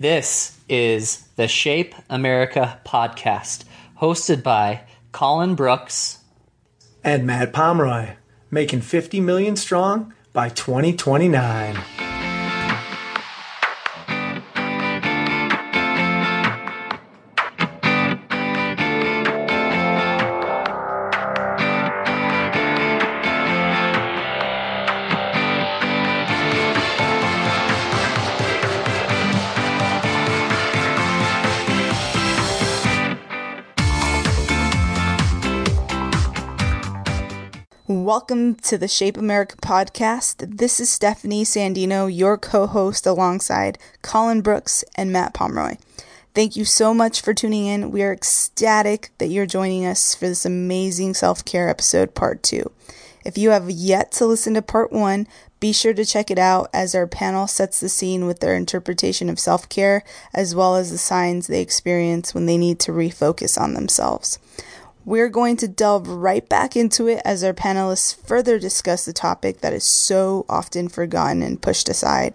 This is the Shape America podcast, hosted by Colin Brooks and Matt Pomeroy, making 50 million strong by 2029. Welcome to the Shape America podcast. This is Stephanie Sandino, your co host, alongside Colin Brooks and Matt Pomeroy. Thank you so much for tuning in. We are ecstatic that you're joining us for this amazing self care episode, part two. If you have yet to listen to part one, be sure to check it out as our panel sets the scene with their interpretation of self care, as well as the signs they experience when they need to refocus on themselves. We're going to delve right back into it as our panelists further discuss the topic that is so often forgotten and pushed aside.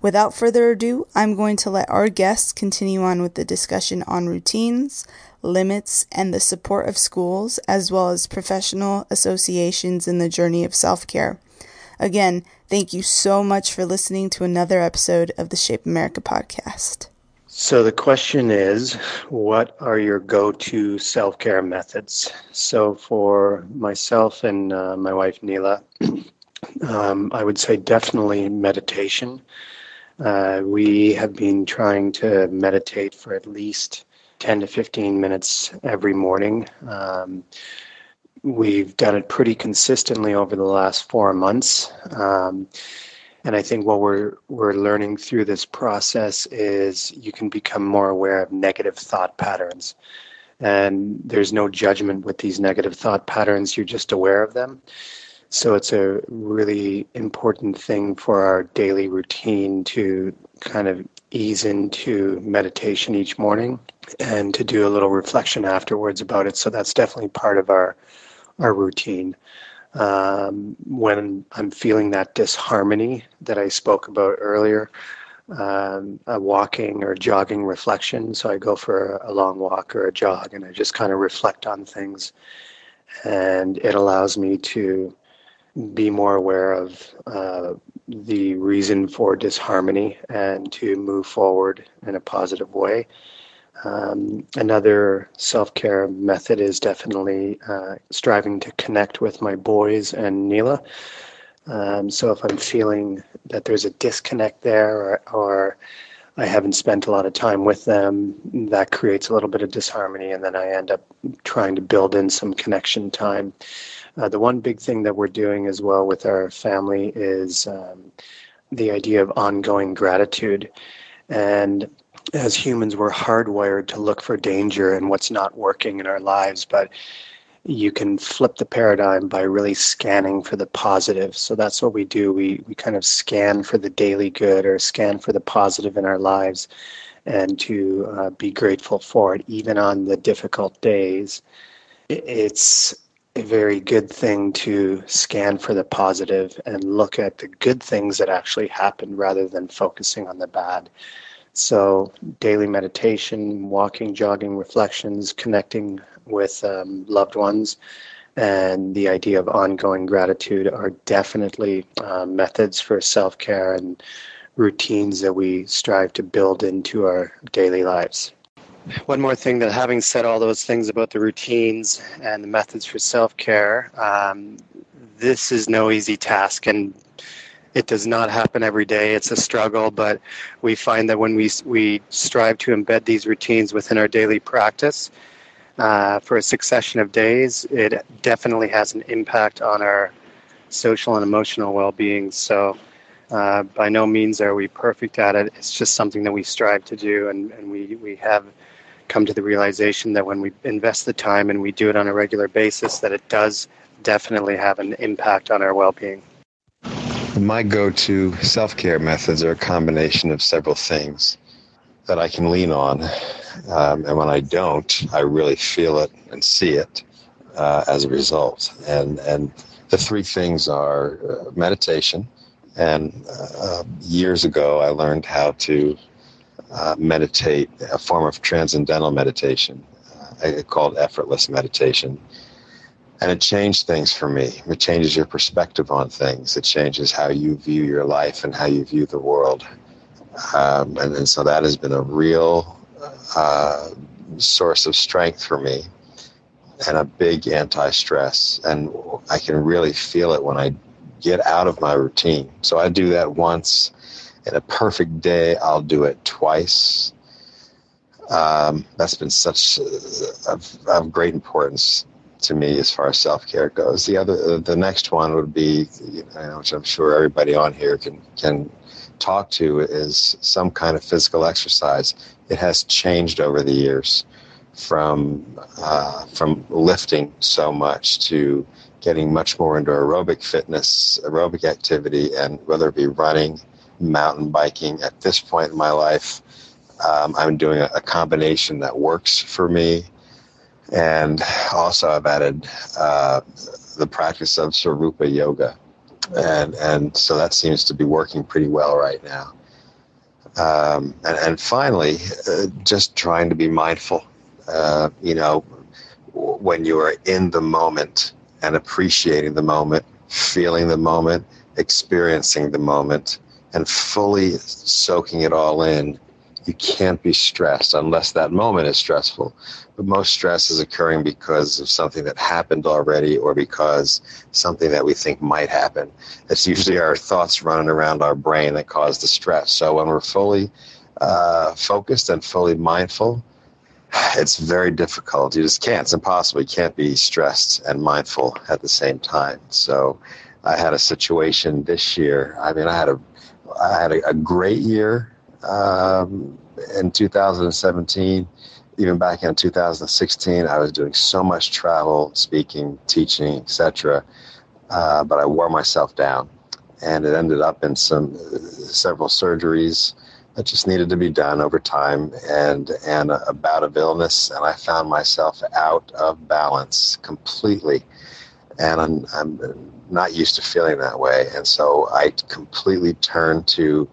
Without further ado, I'm going to let our guests continue on with the discussion on routines, limits, and the support of schools, as well as professional associations in the journey of self care. Again, thank you so much for listening to another episode of the Shape America podcast. So the question is, what are your go-to self-care methods? So for myself and uh, my wife Neela, um, I would say definitely meditation. Uh, we have been trying to meditate for at least 10 to 15 minutes every morning. Um, we've done it pretty consistently over the last four months. Um, and I think what we're we're learning through this process is you can become more aware of negative thought patterns. And there's no judgment with these negative thought patterns, you're just aware of them. So it's a really important thing for our daily routine to kind of ease into meditation each morning and to do a little reflection afterwards about it. So that's definitely part of our our routine um, when I'm feeling that disharmony that I spoke about earlier, um, a walking or jogging reflection. So I go for a long walk or a jog and I just kind of reflect on things. And it allows me to be more aware of uh, the reason for disharmony and to move forward in a positive way. Um, another self care method is definitely uh, striving to connect with my boys and Neela. Um, so if I'm feeling that there's a disconnect there or, or I haven't spent a lot of time with them, that creates a little bit of disharmony, and then I end up trying to build in some connection time. Uh, the one big thing that we're doing as well with our family is um, the idea of ongoing gratitude. And as humans, we're hardwired to look for danger and what's not working in our lives, but you can flip the paradigm by really scanning for the positive. So that's what we do. We, we kind of scan for the daily good or scan for the positive in our lives and to uh, be grateful for it, even on the difficult days. It's a very good thing to scan for the positive and look at the good things that actually happened rather than focusing on the bad. So, daily meditation, walking, jogging, reflections, connecting with um, loved ones, and the idea of ongoing gratitude are definitely uh, methods for self care and routines that we strive to build into our daily lives. One more thing that having said all those things about the routines and the methods for self care, um, this is no easy task. And it does not happen every day. It's a struggle, but we find that when we we strive to embed these routines within our daily practice uh, for a succession of days, it definitely has an impact on our social and emotional well-being. So. Uh, by no means are we perfect at it. It's just something that we strive to do, and, and we, we have come to the realization that when we invest the time and we do it on a regular basis, that it does definitely have an impact on our well-being. My go to self care methods are a combination of several things that I can lean on. Um, and when I don't, I really feel it and see it uh, as a result. And, and the three things are uh, meditation. And uh, years ago, I learned how to uh, meditate, a form of transcendental meditation uh, called effortless meditation. And it changed things for me. It changes your perspective on things. It changes how you view your life and how you view the world. Um, and, and so that has been a real uh, source of strength for me and a big anti stress. And I can really feel it when I get out of my routine. So I do that once. In a perfect day, I'll do it twice. Um, that's been such of, of great importance to me as far as self care goes. The other, the next one would be, you know, which I'm sure everybody on here can can talk to, is some kind of physical exercise. It has changed over the years from uh, from lifting so much to getting much more into aerobic fitness, aerobic activity, and whether it be running, mountain biking. At this point in my life, um, I'm doing a, a, combination that works for me. And also, I've added uh, the practice of Svaroopa yoga. And, and so that seems to be working pretty well right now. Um, and, and finally, uh, just trying to be mindful. Uh, you know, when you are in the moment, and appreciating the moment, feeling the moment, experiencing the moment, and fully soaking it all in, you can't be stressed unless that moment is stressful. But most stress is occurring because of something that happened already or because something that we think might happen. It's usually our thoughts running around our brain that cause the stress. So when we're fully uh, focused and fully mindful, it's very difficult. You just can't. It's impossible. You can't be stressed and mindful at the same time. So, I had a situation this year. I mean, I had a, I had a, a great year um, in 2017. Even back in 2016, I was doing so much travel, speaking, teaching, etc. Uh, but I wore myself down, and it ended up in some several surgeries that just needed to be done over time and and a, bout of illness and I found myself out of balance completely and I'm, I'm not used to feeling that way and so I completely turned to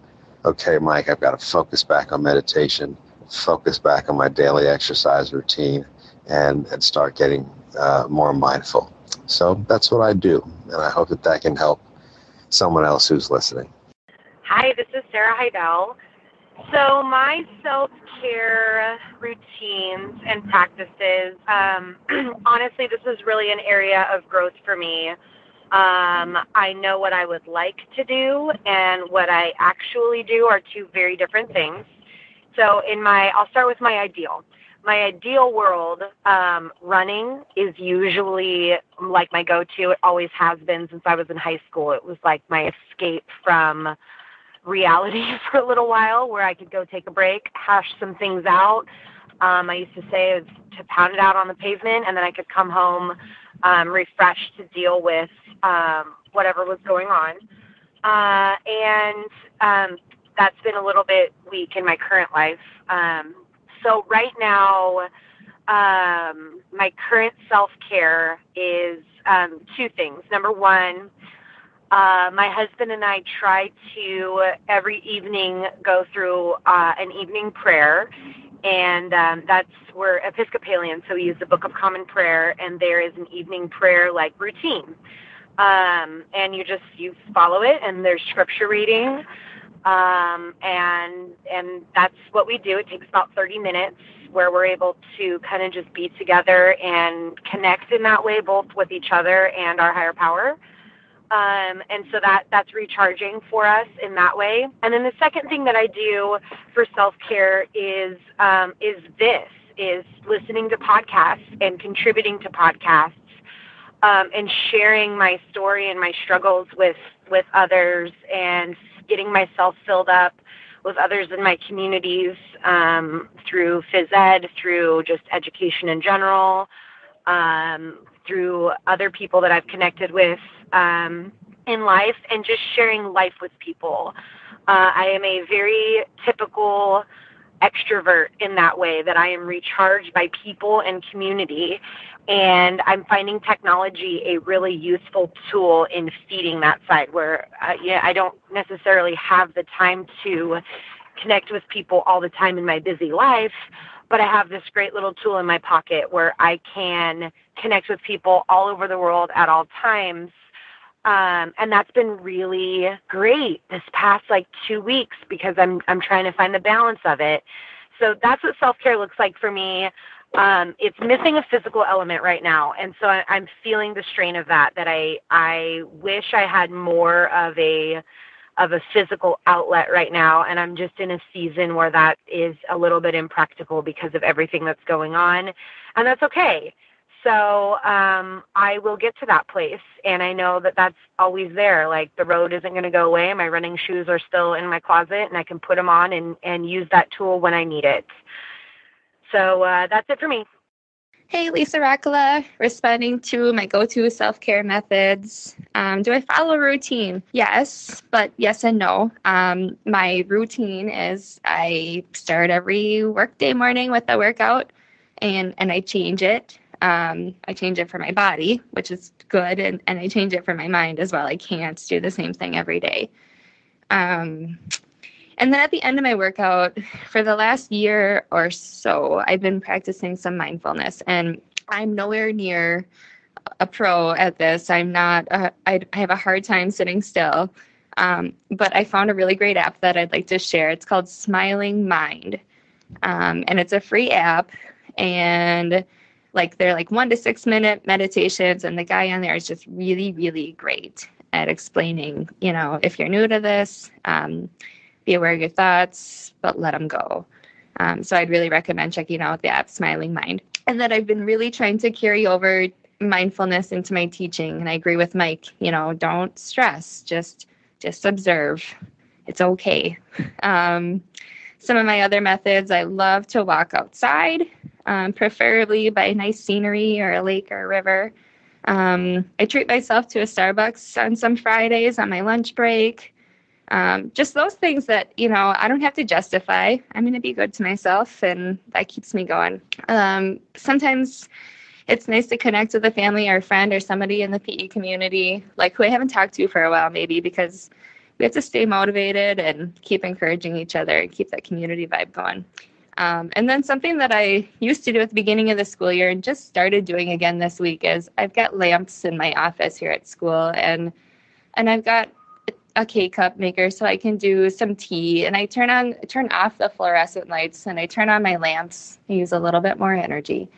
okay Mike I've got to focus back on meditation focus back on my daily exercise routine and and start getting uh, more mindful so that's what I do and I hope that that can help someone else who's listening Hi, this is Sarah Heidel. So my self care routines and practices, um, honestly, this is really an area of growth for me. Um, I know what I would like to do and what I actually do are two very different things. So in my, I'll start with my ideal. My ideal world, um, running is usually like my go-to. It always has been since I was in high school. It was like my escape from reality for a little while where I could go take a break, hash some things out. Um, I used to say was to pound it out on the pavement, and then I could come home um, refreshed to deal with um, whatever was going on. Uh, and um, that's been a little bit weak in my current life. Um, so right now, um, my current self care is um, two things. Number one, uh, my husband and I try to every evening go through uh, an evening prayer, and um, that's we're Episcopalian, so we use the Book of Common Prayer, and there is an evening prayer like routine, um, and you just you follow it, and there's scripture reading, um, and and that's what we do. It takes about 30 minutes where we're able to kind of just be together and connect in that way, both with each other and our higher power. Um, and so that that's recharging for us in that way. And then the second thing that I do for self care is um, is this is listening to podcasts and contributing to podcasts um, and sharing my story and my struggles with with others and getting myself filled up with others in my communities um, through phys ed, through just education in general, um, through other people that I've connected with um, in life and just sharing life with people. Uh, I am a very typical extrovert in that way that I am recharged by people and community. And I'm finding technology a really useful tool in feeding that side where uh, yeah, I don't necessarily have the time to connect with people all the time in my busy life, but I have this great little tool in my pocket where I can connect with people all over the world at all times. Um, and that's been really great this past like two weeks because I'm I'm trying to find the balance of it. So that's what self care looks like for me. Um, it's missing a physical element right now, and so I, I'm feeling the strain of that. That I I wish I had more of a of a physical outlet right now and i'm just in a season where that is a little bit impractical because of everything that's going on and that's okay so um, i will get to that place and i know that that's always there like the road isn't going to go away my running shoes are still in my closet and i can put them on and, and use that tool when i need it so uh, that's it for me Hey, Lisa Rockala, responding to my go to self care methods. Um, do I follow a routine? Yes, but yes and no. Um, my routine is I start every workday morning with a workout and, and I change it. Um, I change it for my body, which is good, and, and I change it for my mind as well. I can't do the same thing every day. Um, and then at the end of my workout, for the last year or so, I've been practicing some mindfulness, and I'm nowhere near a pro at this. I'm not, uh, I, I have a hard time sitting still. Um, but I found a really great app that I'd like to share. It's called Smiling Mind. Um, and it's a free app. And like they're like one to six minute meditations. And the guy on there is just really, really great at explaining, you know, if you're new to this, um, be aware of your thoughts, but let them go. Um, so I'd really recommend checking out the app Smiling Mind. And that I've been really trying to carry over mindfulness into my teaching. And I agree with Mike, you know, don't stress, just just observe. It's okay. Um, some of my other methods, I love to walk outside, um, preferably by nice scenery or a lake or a river. Um, I treat myself to a Starbucks on some Fridays on my lunch break. Um, just those things that you know i don't have to justify. I'm going to be good to myself and that keeps me going. Um, sometimes it's nice to connect with a family or a friend or somebody in the pe community like who i haven't talked to for a while maybe because we have to stay motivated and keep encouraging each other and keep that community vibe going um, and then something that I used to do at the beginning of the school year and just started doing again this week is I've got lamps in my office here at school and and I've got a K cup maker so I can do some tea and I turn on turn off the fluorescent lights and I turn on my lamps. I use a little bit more energy,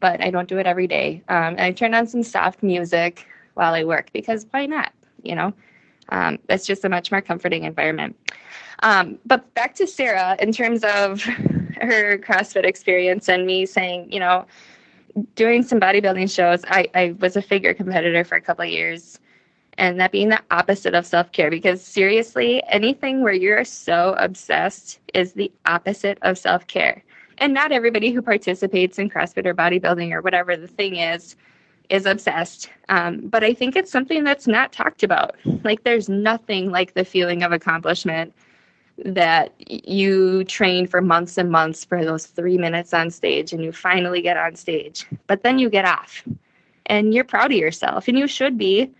but I don't do it every day. Um, and I turn on some soft music while I work because why not? You know, um, that's just a much more comforting environment. Um, but back to Sarah in terms of her CrossFit experience and me saying, you know, doing some bodybuilding shows. I, I was a figure competitor for a couple of years and that being the opposite of self care. Because seriously, anything where you're so obsessed is the opposite of self care. And not everybody who participates in CrossFit or bodybuilding or whatever the thing is is obsessed. Um, but I think it's something that's not talked about. Like, there's nothing like the feeling of accomplishment that you train for months and months for those three minutes on stage and you finally get on stage. But then you get off and you're proud of yourself and you should be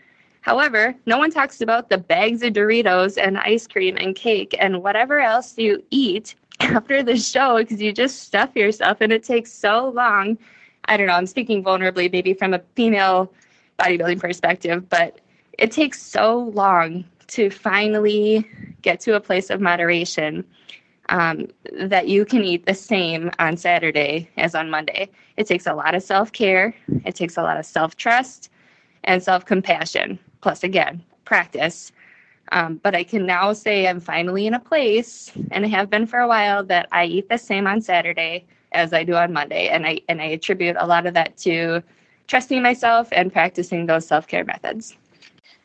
However, no one talks about the bags of Doritos and ice cream and cake and whatever else you eat after the show because you just stuff yourself and it takes so long. I don't know, I'm speaking vulnerably, maybe from a female bodybuilding perspective, but it takes so long to finally get to a place of moderation um, that you can eat the same on Saturday as on Monday. It takes a lot of self care, it takes a lot of self trust and self compassion plus again practice. Um, but i can now say i'm finally in a place and i have been for a while that i eat the same on saturday as i do on monday. And i and i attribute a lot of that to trusting myself and practicing those self-care methods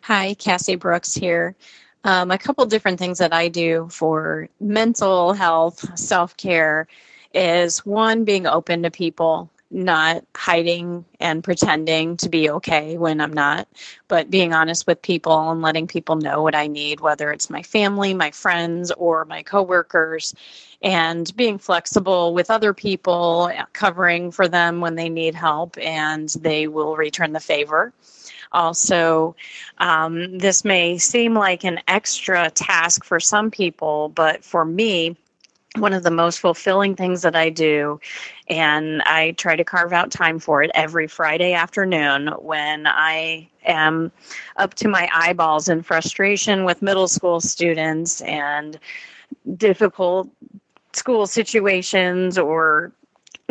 hi cassie brooks here um, a couple different things that i do for mental health self-care is one being open to people not hiding and pretending to be okay when I'm not, but being honest with people and letting people know what I need, whether it's my family, my friends, or my coworkers, and being flexible with other people, covering for them when they need help, and they will return the favor. Also, um, this may seem like an extra task for some people, but for me, one of the most fulfilling things that I do. And I try to carve out time for it every Friday afternoon when I am up to my eyeballs in frustration with middle school students and difficult school situations or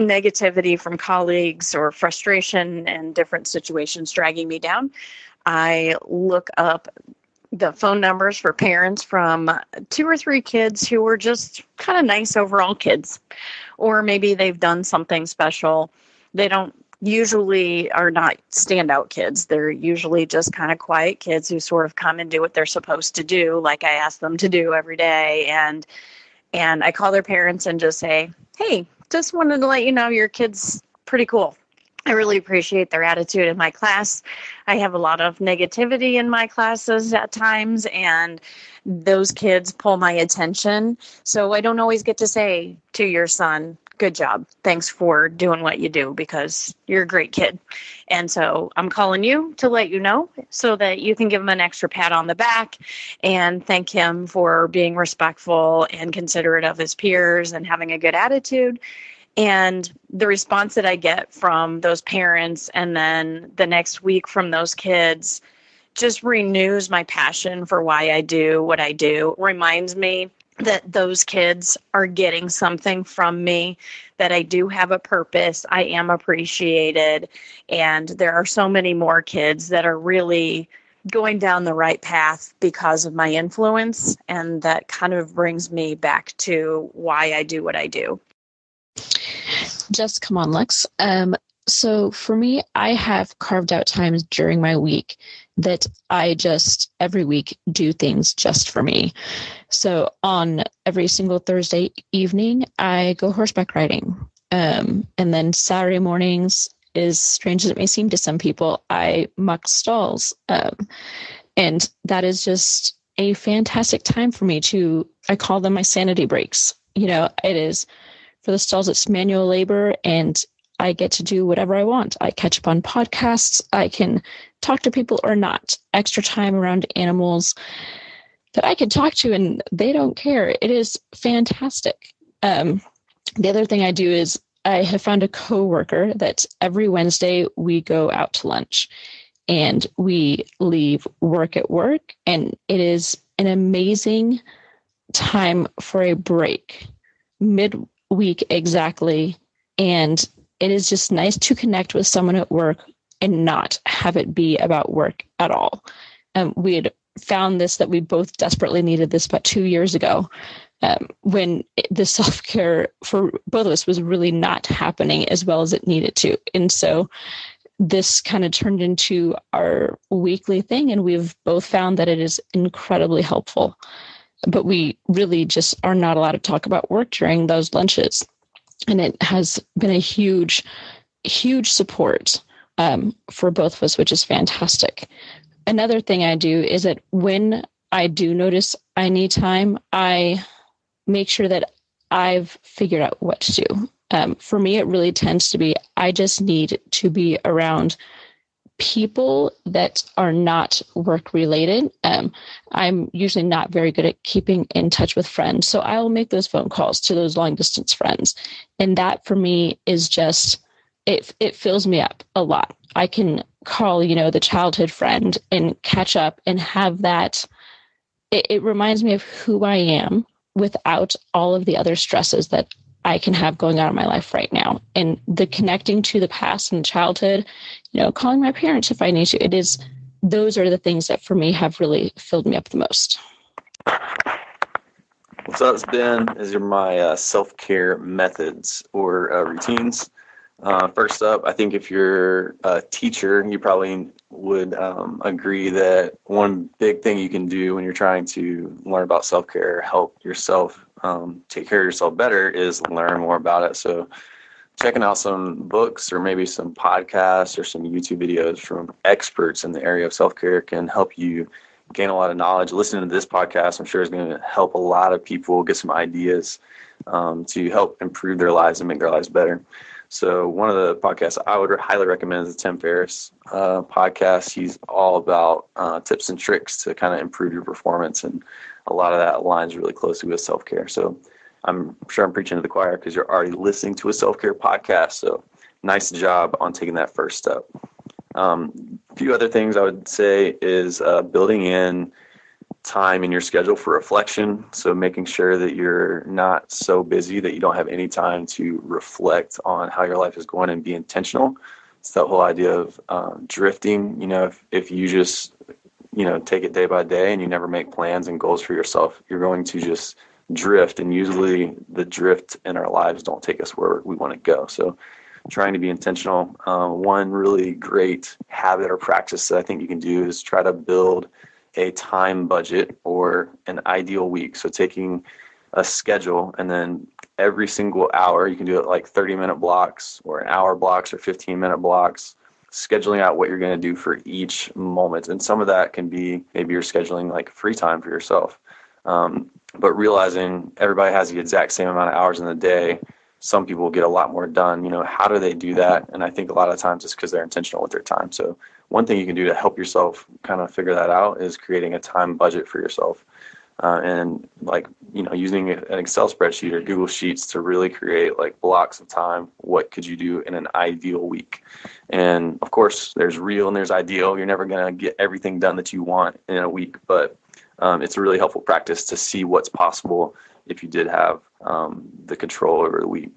negativity from colleagues or frustration and different situations dragging me down. I look up the phone numbers for parents from two or three kids who were just kind of nice overall kids, or maybe they've done something special. They don't usually are not standout kids. They're usually just kind of quiet kids who sort of come and do what they're supposed to do, like I ask them to do every day. And and I call their parents and just say, "Hey, just wanted to let you know your kid's pretty cool." I really appreciate their attitude in my class. I have a lot of negativity in my classes at times, and those kids pull my attention. So I don't always get to say to your son, Good job. Thanks for doing what you do because you're a great kid. And so I'm calling you to let you know so that you can give him an extra pat on the back and thank him for being respectful and considerate of his peers and having a good attitude and the response that I get from those parents and then the next week from those kids just renews my passion for why I do what I do, reminds me that those kids are getting something from me, that I do have a purpose, I am appreciated, and there are so many more kids that are really going down the right path because of my influence. And that kind of brings me back to why I do what I do. Just come on, Lex. Um, so for me, I have carved out times during my week that I just every week do things just for me. So on every single Thursday evening, I go horseback riding. Um, and then Saturday mornings, as strange as it may seem to some people, I muck stalls. Um, and that is just a fantastic time for me to, I call them my sanity breaks. You know, it is for the stalls, it's manual labor and I get to do whatever I want. I catch up on podcasts. I can talk to people or not. Extra time around animals that I can talk to and they don't care. It is fantastic. Um, the other thing I do is I have found a coworker that every Wednesday we go out to lunch and we leave work at work and it is an amazing time for a break mid week exactly. And it is just nice to connect with someone at work and not have it be about work at all. Um, we had found this that we both desperately needed this about two years ago um, when the self care for both of us was really not happening as well as it needed to. And so this kind of turned into our weekly thing, and we've both found that it is incredibly helpful but we really just are not allowed to talk about work during those lunches. And it has been a huge, huge support um, for both of us, which is fantastic. Another thing I do is that when I do notice I need time, I make sure that I've figured out what to do. Um, for me, it really tends to be I just need to be around people that are not work related. Um, I'm usually not very good at keeping in touch with friends. So I will make those phone calls to those long distance friends. And that for me is just, it, it fills me up a lot. I can call, you know, the childhood friend and catch up and have that. It, it reminds me of who I am without all of the other stresses that I can have going on in my life right now. And the connecting to the past and childhood, you know, calling my parents if I need to, it is, those are the things that for me have really filled me up the most. It's Ben. These are my uh, self care methods or uh, routines. Uh, first up, I think if you're a teacher, you probably would um, agree that one big thing you can do when you're trying to learn about self care, help yourself um, take care of yourself better, is learn more about it. So, checking out some books or maybe some podcasts or some YouTube videos from experts in the area of self care can help you gain a lot of knowledge. Listening to this podcast, I'm sure, is going to help a lot of people get some ideas um, to help improve their lives and make their lives better. So one of the podcasts I would highly recommend is the Tim Ferriss uh, podcast. He's all about uh, tips and tricks to kind of improve your performance, and a lot of that aligns really closely with self care. So I'm sure I'm preaching to the choir because you're already listening to a self care podcast. So nice job on taking that first step. Um, a few other things I would say is uh, building in time in your schedule for reflection. So making sure that you're not so busy that you don't have any time to reflect on how your life is going and be intentional. It's that whole idea of um, drifting. You know, if, if you just, you know, take it day by day and you never make plans and goals for yourself, you're going to just drift. And usually the drift in our lives don't take us where we want to go. So trying to be intentional. Um, one really great habit or practice that I think you can do is try to build a time budget or an ideal week. So taking a schedule and then every single hour, you can do it like 30 minute blocks or an hour blocks or 15 minute blocks, scheduling out what you're going to do for each moment. And some of that can be maybe you're scheduling like free time for yourself. Um, but realizing everybody has the exact same amount of hours in the day some people get a lot more done. You know, how do they do that? And I think a lot of times it's because they're intentional with their time. So one thing you can do to help yourself kind of figure that out is creating a time budget for yourself. Uh, and like you know using an excel spreadsheet or google sheets to really create like blocks of time what could you do in an ideal week and of course there's real and there's ideal you're never going to get everything done that you want in a week but um, it's a really helpful practice to see what's possible if you did have um, the control over the week.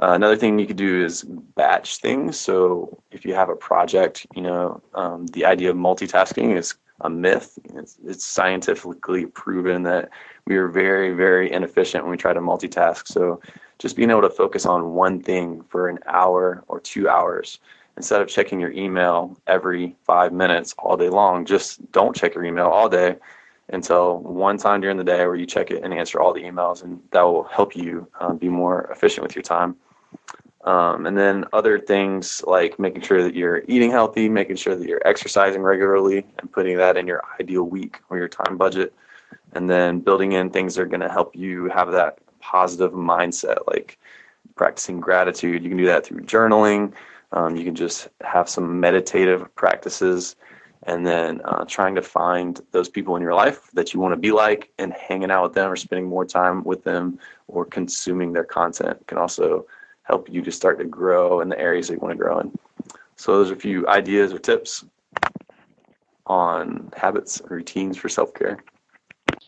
Uh, another thing you could do is batch things. So if you have a project, you know, um, the idea of multitasking is a myth. It's, it's, scientifically proven that we are very, very inefficient when we try to multitask. So just being able to focus on one thing for an hour or two hours instead of checking your email every five minutes all day long, just don't check your email all day until one time during the day where you check it and answer all the emails, and that will help you um, be more efficient with your time. Um, and then other things like making sure that you're eating healthy, making sure that you're exercising regularly, and putting that in your ideal week or your time budget. And then building in things that are going to help you have that positive mindset, like practicing gratitude. You can do that through journaling. Um, you can just have some meditative practices and then uh, trying to find those people in your life that you want to be like and hanging out with them or spending more time with them or consuming their content can also help you to start to grow in the areas that you want to grow in. So those are a few ideas or tips on habits and routines for self-care.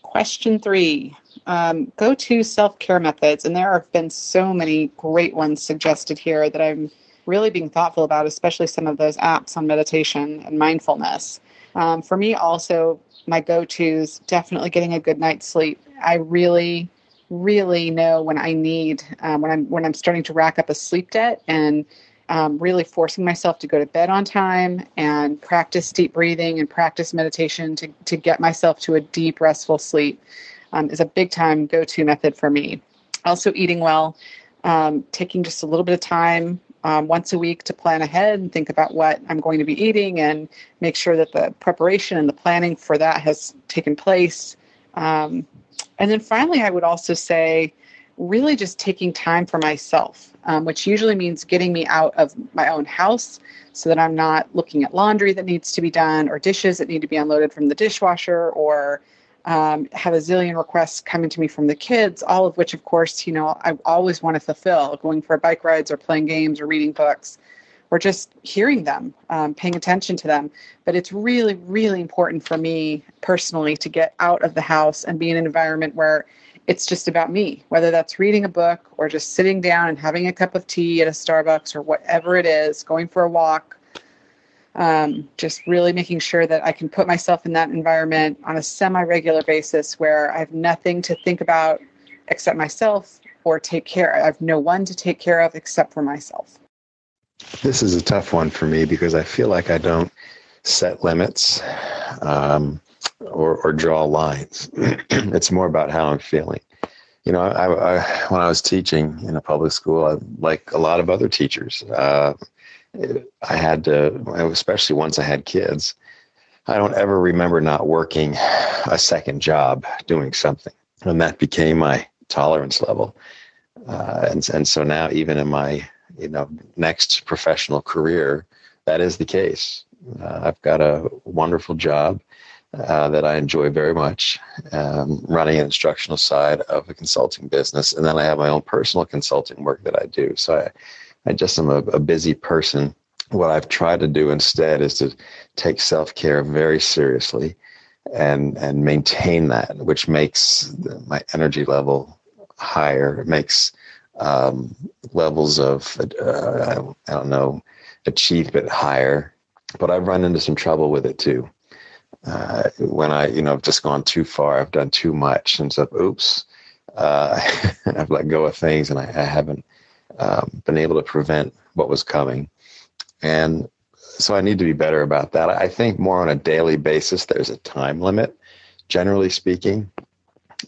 Question three, um, go to self-care methods. And there have been so many great ones suggested here that I'm really being thoughtful about, especially some of those apps on meditation and mindfulness. Um, for me, also, my go tos definitely getting a good night's sleep. I really, really know when I need um, when I'm when I'm starting to rack up a sleep debt and um, really forcing myself to go to bed on time and practice deep breathing and practice meditation to to get myself to a deep restful sleep um, is a big time go to method for me. Also, eating well, um, taking just a little bit of time um, once a week to plan ahead and think about what I'm going to be eating and make sure that the preparation and the planning for that has taken place. Um, and then finally, I would also say, really just taking time for myself, um, which usually means getting me out of my own house so that I'm not looking at laundry that needs to be done or dishes that need to be unloaded from the dishwasher or um, have a zillion requests coming to me from the kids, all of which, of course, you know, I always want to fulfill going for bike rides or playing games or reading books or just hearing them, um, paying attention to them. But it's really, really important for me personally to get out of the house and be in an environment where it's just about me, whether that's reading a book or just sitting down and having a cup of tea at a Starbucks or whatever it is, going for a walk um, just really making sure that I can put myself in that environment on a semi regular basis where I have nothing to think about except myself or take care. I have no one to take care of except for myself. This is a tough one for me because I feel like I don't set limits um, or, or draw lines. it's more about how I'm feeling. You know, I, I, when I was teaching in a public school, I, like a lot of other teachers, uh, I had to, especially once I had kids, I don't ever remember not working a second job doing something. And that became my tolerance level. Uh, and, and so now, even in my you know next professional career, that is the case. Uh, I've got a wonderful job. uh, that I enjoy very much, um, running an instructional side of a consulting business. And then I have my own personal consulting work that I do. So I, I just am a, a busy person. What I've tried to do instead is to take self care very seriously and and maintain that, which makes my energy level higher. It makes um, levels of uh, I don't know achievement higher. But I've run into some trouble with it too. Uh, when I, you know, I've just gone too far, I've done too much, and so, oops, uh, I've let go of things, and I, I haven't um, been able to prevent what was coming. And so I need to be better about that. I think more on a daily basis, there's a time limit, generally speaking,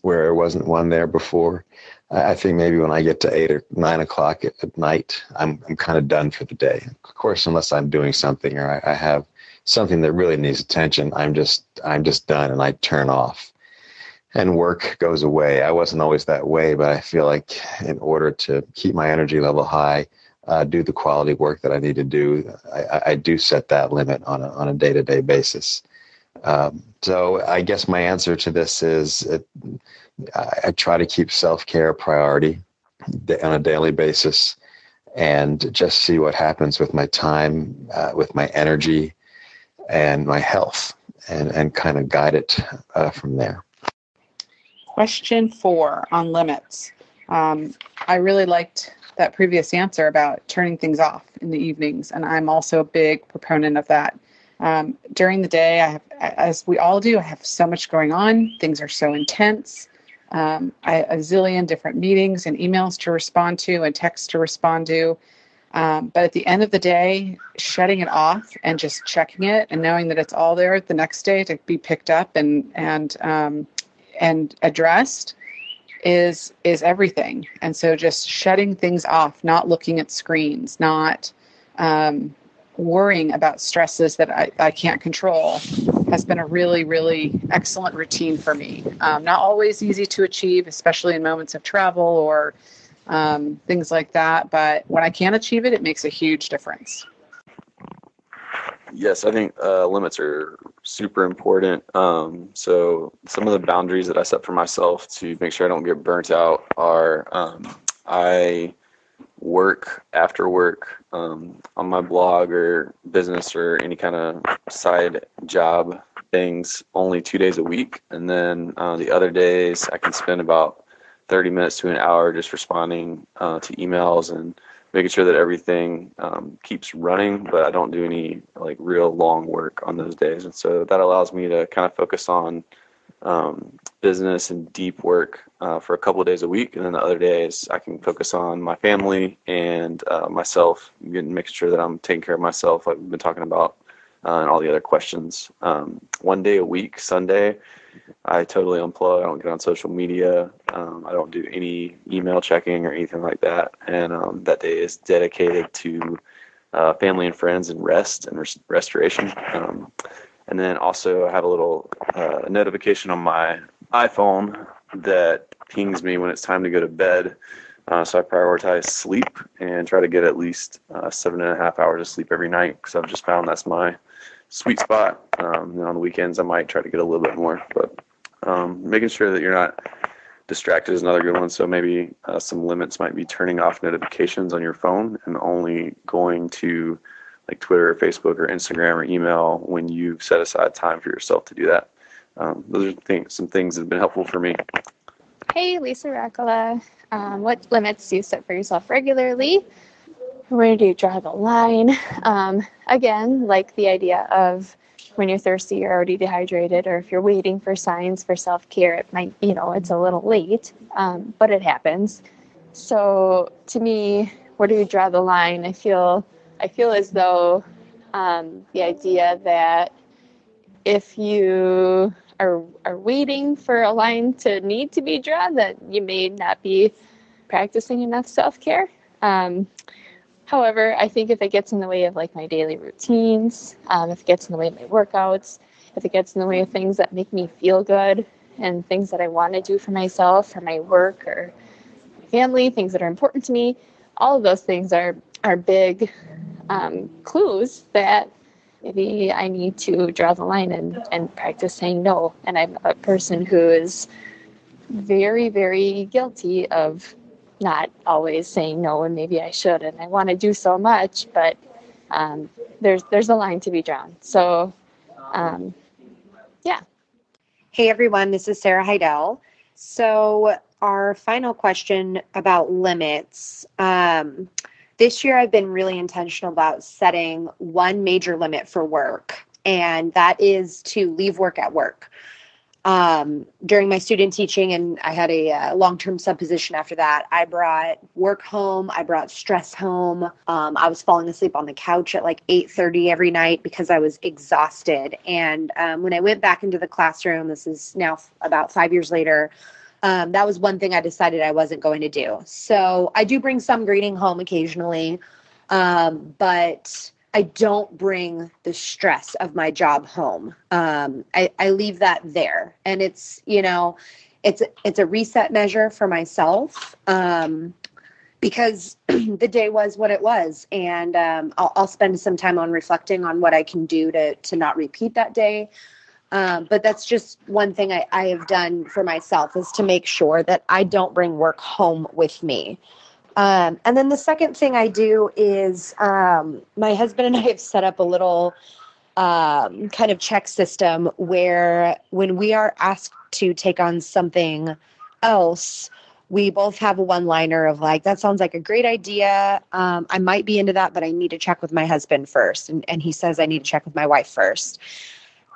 where there wasn't one there before. I think maybe when I get to eight or nine o'clock at, night, I'm I'm kind of done for the day. Of course, unless I'm doing something or I, I have something that really needs attention, I'm just I'm just done and I turn off. And work goes away. I wasn't always that way, but I feel like in order to keep my energy level high, uh, do the quality work that I need to do, I, I do set that limit on a on a day to day basis. Um, so I guess my answer to this is it, I, I try to keep self care a priority on a daily basis and just see what happens with my time, uh, with my energy, and my health, and, and kind of guide it uh, from there. Question four on limits. Um, I really liked that previous answer about turning things off in the evenings, and I'm also a big proponent of that. Um, during the day, I have, as we all do, I have so much going on. Things are so intense. Um, I a zillion different meetings and emails to respond to and texts to respond to. Um, but at the end of the day, shutting it off and just checking it and knowing that it's all there the next day to be picked up and and um, and addressed is is everything. And so just shutting things off, not looking at screens, not um, worrying about stresses that I, I can't control has been a really, really excellent routine for me. Um, not always easy to achieve, especially in moments of travel or um, things like that. But when I can achieve it, it makes a huge difference. Yes, I think uh, limits are super important. Um, so some of the boundaries that I set for myself to make sure I don't get burnt out are um, I work after work um, on my blog or business or any kind of side job things only two days a week, and then uh, the other days I can spend about 30 minutes to an hour just responding uh, to emails and making sure that everything um, keeps running, but I don't do any like real long work on those days. And so that allows me to kind of focus on um, business and deep work uh, for a couple of days a week. And then the other days I can focus on my family and uh, myself, getting, making sure that I'm taking care of myself, like we've been talking about, uh, and all the other questions. Um, one day a week, Sunday, I totally unplug. I don't get on social media. Um, I don't do any email checking or anything like that. And um, that day is dedicated to uh, family and friends and rest and res- restoration. And then also, I have a little uh, notification on my iPhone that pings me when it's time to go to bed. Uh, so I prioritize sleep and try to get at least uh, seven and a half hours of sleep every night because I've just found that's my sweet spot. Um, on the weekends, I might try to get a little bit more, but um, making sure that you're not distracted is another good one. So maybe uh, some limits might be turning off notifications on your phone and only going to like Twitter or Facebook or Instagram or email when you set aside time for yourself to do that. Um, those are things, some things that have been helpful for me. Hey, Lisa Rackala. Um, what limits do you set for yourself regularly? where do you draw the line? Um, again, like the idea of when you're thirsty, you're already dehydrated, or if you're waiting for signs for self care, it might, you know, it's a little late, um, but it happens. So to me, where do you draw the line? I feel, I feel as though um, the idea that if you are are waiting for a line to need to be drawn, that you may not be practicing enough self care. Um, However, I think if it gets in the way of like my daily routines, um, if it gets in the way of my workouts, if it gets in the way of things that make me feel good and things that I want to do for myself, for my work or my family, things that are important to me, all of those things are are big um, clues that maybe I need to draw the line and, and practice saying no. And I'm a person who is very, very guilty of not always saying no, and maybe I should. And I want to do so much, but um, there's there's a line to be drawn. So, um, yeah. Hey everyone, this is Sarah Heidel. So our final question about limits. Um, this year, I've been really intentional about setting one major limit for work, and that is to leave work at work. Um, during my student teaching, and I had a, uh, long-term sub position after that. I brought work home. I brought stress home. Um, I was falling asleep on the couch at like 8:30 every night because I was exhausted. And um, when I went back into the classroom, this is now f- about five years later um, that was one thing I decided I wasn't going to do. So I do bring some greeting home occasionally, um, but I don't bring the stress of my job home. Um, I, I leave that there, and it's you know, it's it's a reset measure for myself um, because the day was what it was, and um, I'll, I'll spend some time on reflecting on what I can do to to not repeat that day. Um, but that's just one thing I, I have done for myself is to make sure that I don't bring work home with me. Um, and then the second thing I do is um, my husband and I have set up a little um, kind of check system where when we are asked to take on something else, we both have a one liner of like, that sounds like a great idea. Um, I might be into that, but I need to check with my husband first. And, and he says I need to check with my wife first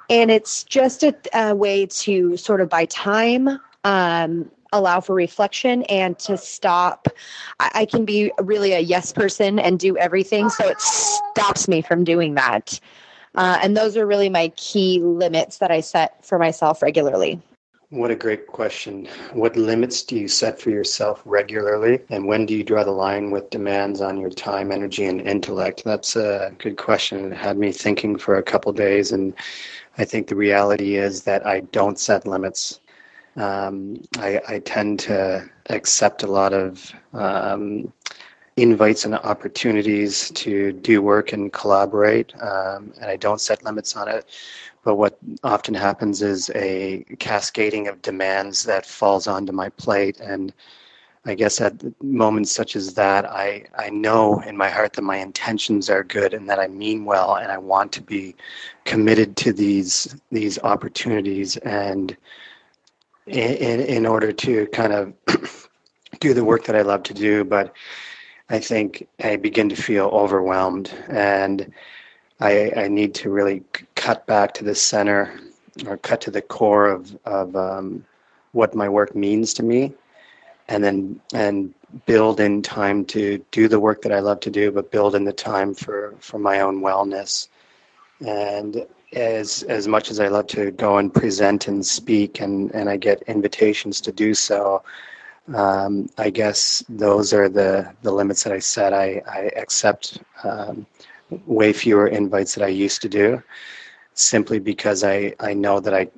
and it's just a, a way to sort of buy time um, allow for reflection and to stop I, I, can be really a yes person and do everything so it stops me from doing that uh, and those are really my key limits that i set for myself regularly what a great question. What limits do you set for yourself regularly? And when do you draw the line with demands on your time, energy, and intellect? That's a good question. It had me thinking for a couple days. And I think the reality is that I don't set limits. Um, I, I, tend to accept a lot of um, invites and opportunities to do work and collaborate, um, and I don't set limits on it. But what often happens is a cascading of demands that falls onto my plate, and I guess at moments such as that, I, I know in my heart that my intentions are good and that I mean well and I want to be committed to these these opportunities and in, in order to kind of do the work that I love to do. But I think I begin to feel overwhelmed and I, I need to really cut back to the center or cut to the core of, of um, what my work means to me and then and build in time to do the work that I love to do, but build in the time for for my own wellness. And as as much as I love to go and present and speak, and and I get invitations to do so, um, I guess those are the the limits that I set. I I accept um, way fewer invites that I used to do, simply because I I know that I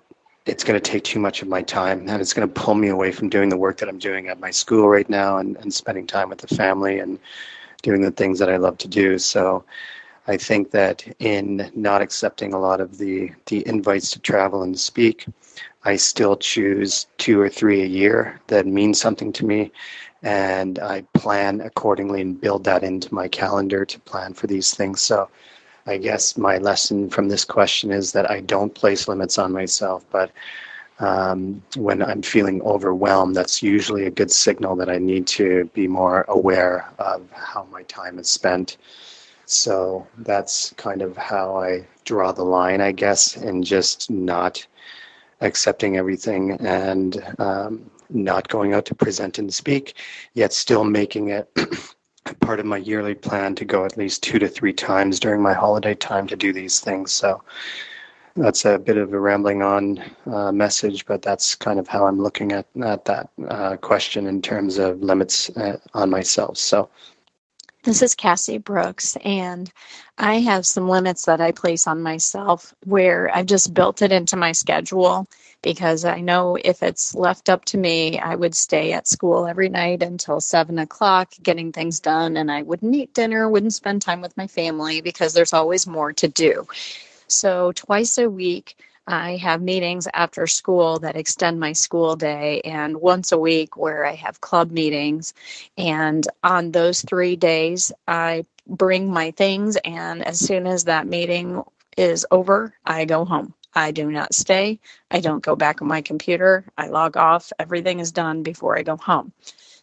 it's going to take too much of my time and it's going to pull me away from doing the work that I'm doing at my school right now and, and spending time with the family and doing the things that I love to do. So I think that in not accepting a lot of the, the invites to travel and speak, I still choose two or three a year that mean something to me. And I plan accordingly and build that into my calendar to plan for these things. So I guess my lesson from this question is that I don't place limits on myself, but um, when I'm feeling overwhelmed, that's usually a good signal that I need to be more aware of how my time is spent. So that's kind of how I draw the line, I guess, and just not accepting everything and um, not going out to present and speak, yet still making it part of my yearly plan to go at least two to three times during my holiday time to do these things. So that's a bit of a rambling on uh, message, but that's kind of how I'm looking at, at that uh, question in terms of limits uh, on myself. So This is Cassie Brooks, and I have some limits that I place on myself where I've just built it into my schedule because I know if it's left up to me, I would stay at school every night until seven o'clock getting things done, and I wouldn't eat dinner, wouldn't spend time with my family because there's always more to do. So, twice a week, I have meetings after school that extend my school day, and once a week where I have club meetings. And on those three days, I bring my things, and as soon as that meeting is over, I go home. I do not stay. I don't go back on my computer. I log off. Everything is done before I go home.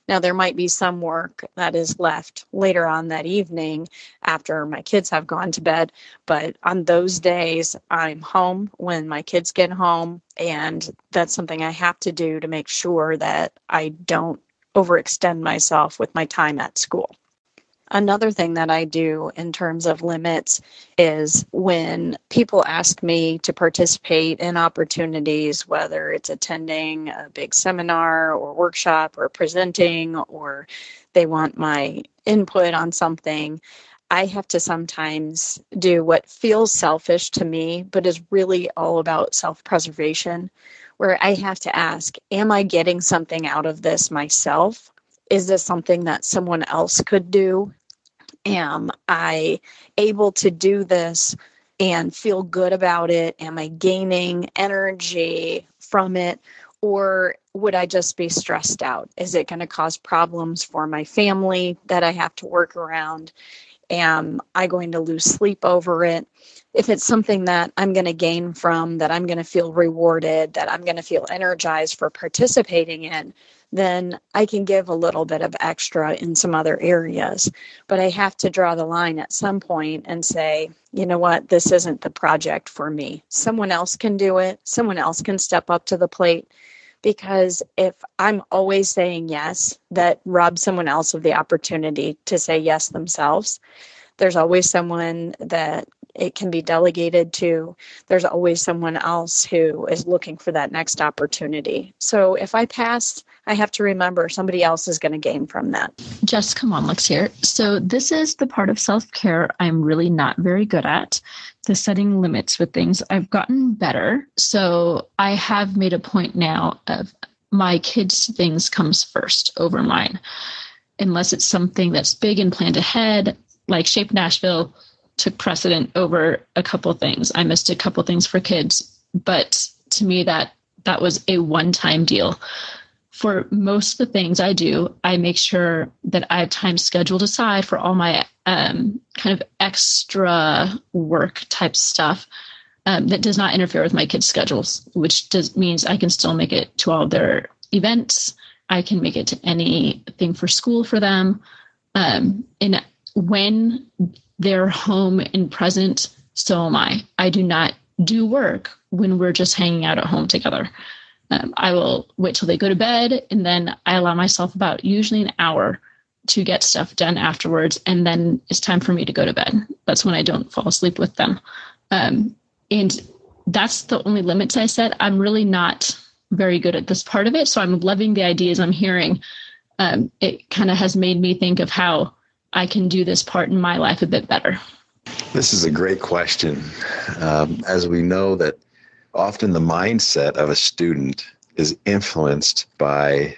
Now, there might be some work that is left later on that evening after my kids have gone to bed, but on those days, I'm home when my kids get home, and that's something I have to do to make sure that I don't overextend myself with my time at school. Another thing that I do in terms of limits is when people ask me to participate in opportunities, whether it's attending a big seminar or workshop or presenting, or they want my input on something, I have to sometimes do what feels selfish to me, but is really all about self preservation, where I have to ask, Am I getting something out of this myself? Is this something that someone else could do? Am I able to do this and feel good about it? Am I gaining energy from it? Or would I just be stressed out? Is it going to cause problems for my family that I have to work around? Am I going to lose sleep over it? If it's something that I'm going to gain from, that I'm going to feel rewarded, that I'm going to feel energized for participating in, then I can give a little bit of extra in some other areas. But I have to draw the line at some point and say, you know what, this isn't the project for me. Someone else can do it, someone else can step up to the plate. Because if I'm always saying yes, that robs someone else of the opportunity to say yes themselves. There's always someone that it can be delegated to. There's always someone else who is looking for that next opportunity. So if I pass, I have to remember somebody else is going to gain from that. Jessica Monlix here. So this is the part of self care I'm really not very good at. The setting limits with things. I've gotten better. So I have made a point now of my kids' things comes first over mine. Unless it's something that's big and planned ahead, like Shape Nashville took precedent over a couple things. I missed a couple things for kids, but to me that that was a one-time deal. For most of the things I do, I make sure that I have time scheduled aside for all my um, kind of extra work type stuff um, that does not interfere with my kids' schedules, which does means I can still make it to all their events. I can make it to anything for school for them. Um, and when they're home and present, so am I. I do not do work when we're just hanging out at home together. Um, I will wait till they go to bed and then I allow myself about usually an hour to get stuff done afterwards. And then it's time for me to go to bed. That's when I don't fall asleep with them. Um, and that's the only limits I set. I'm really not very good at this part of it. So I'm loving the ideas I'm hearing. Um, it kind of has made me think of how I can do this part in my life a bit better? This is a great question. Um, as we know that often the mindset of a student is influenced by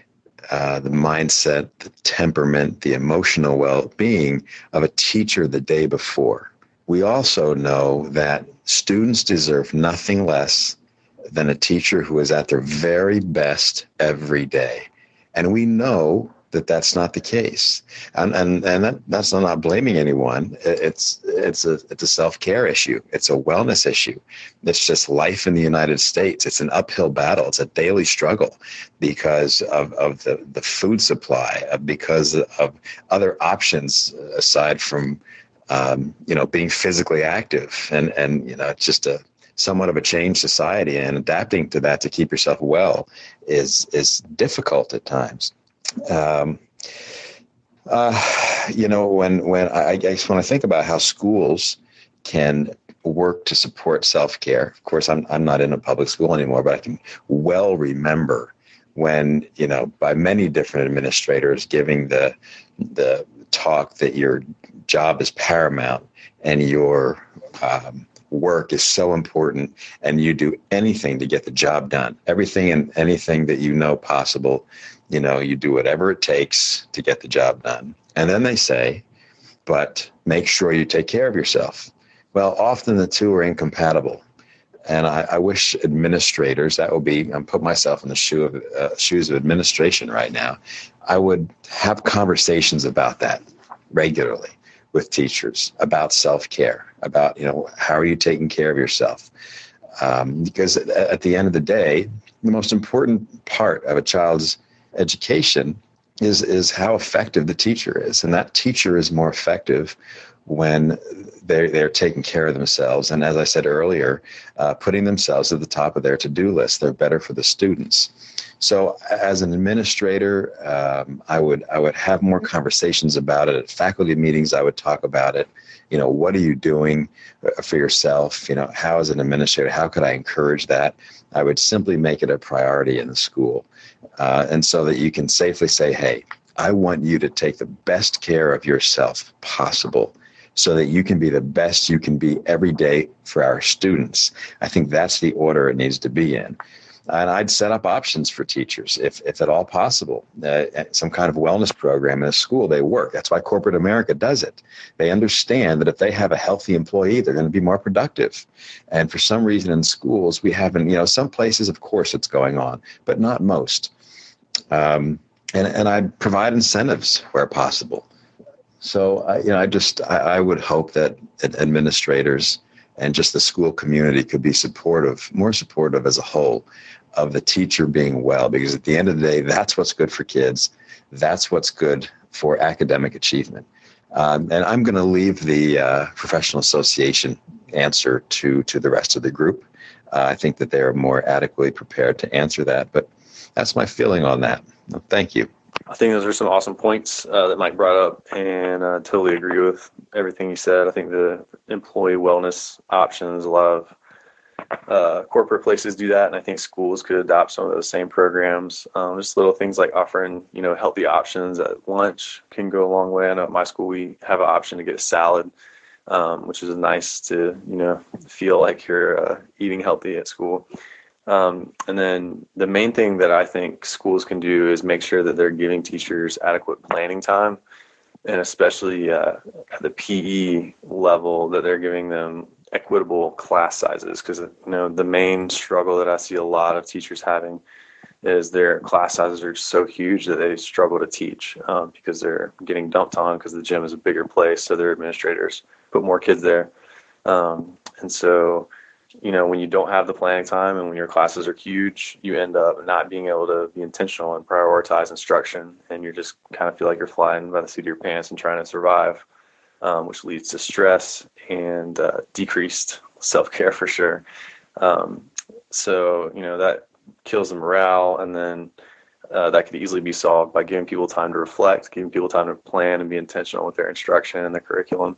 uh, the mindset, the temperament, the emotional well being of a teacher the day before. We also know that students deserve nothing less than a teacher who is at their very best every day. And we know that that's not the case, and and and that, that's not blaming anyone. It's it's a it's a self care issue. It's a wellness issue. It's just life in the United States. It's an uphill battle. It's a daily struggle because of of the the food supply, because of other options aside from um, you know being physically active, and and you know it's just a somewhat of a changed society and adapting to that to keep yourself well is is difficult at times um, uh, you know, when when I, I guess when I think about how schools can work to support self care. Of course, I'm I'm not in a public school anymore, but I can well remember when you know by many different administrators giving the the talk that your job is paramount and your um, work is so important and you do anything to get the job done everything and anything that you know possible you know you do whatever it takes to get the job done. And then they say but make sure you take care of yourself. Well often the two are incompatible. And I, I wish administrators that would be i'm put myself in the shoe of, uh, shoes of administration right now i would have conversations about that regularly with teachers about self-care about you know how are you taking care of yourself? Um, because at the end of the day the most important part of a child's education is is how effective the teacher is and that teacher is more effective when they're, they're taking care of themselves and as i said earlier uh, putting themselves at the top of their to-do list they're better for the students so as an administrator, um, I would I would have more conversations about it at faculty meetings. I would talk about it. You know, what are you doing uh, for yourself? You know, how as an administrator, how could I encourage that? I would simply make it a priority in the school, uh, and so that you can safely say, "Hey, I want you to take the best care of yourself possible." so that you can be the best you can be every day for our students. I think that's the order it needs to be in and I'd set up options for teachers if, if at all possible. Uh, some kind of wellness program in a school, they work. That's why corporate America does it. They understand that if they have a healthy employee, they're going to be more productive. And for some reason in schools, we haven't, you know, some places, of course, it's going on, but not most. Um, and, and I provide incentives where possible. So, I, you know, I just, I, I would hope that administrators and just the school community could be supportive, more supportive as a whole of the teacher being well, because at the end of the day, that's what's good for kids. That's what's good for academic achievement. Um, and I'm going to leave the uh, professional association answer to to the rest of the group. Uh, I think that they are more adequately prepared to answer that. But that's my feeling on that. Thank you. I think those are some awesome points uh, that Mike brought up, and I totally agree with everything he said. I think the employee wellness options, a lot of uh, corporate places do that, and I think schools could adopt some of those same programs. Um, just little things like offering, you know, healthy options at lunch can go a long way. I know at my school we have an option to get a salad, um, which is nice to, you know, feel like you're uh, eating healthy at school. Um, and then the main thing that I think schools can do is make sure that they're giving teachers adequate planning time, and especially uh, at the PE level, that they're giving them equitable class sizes. Because you know the main struggle that I see a lot of teachers having is their class sizes are so huge that they struggle to teach um, because they're getting dumped on because the gym is a bigger place, so their administrators put more kids there, um, and so you know when you don't have the planning time and when your classes are huge, you end up not being able to be intentional and prioritize instruction, and you just kind of feel like you're flying by the seat of your pants and trying to survive um, which leads to stress and uh, decreased self care for sure. Um, so, you know, that kills the morale. And then uh, that could easily be solved by giving people time to reflect, giving people time to plan and be intentional with their instruction and their curriculum.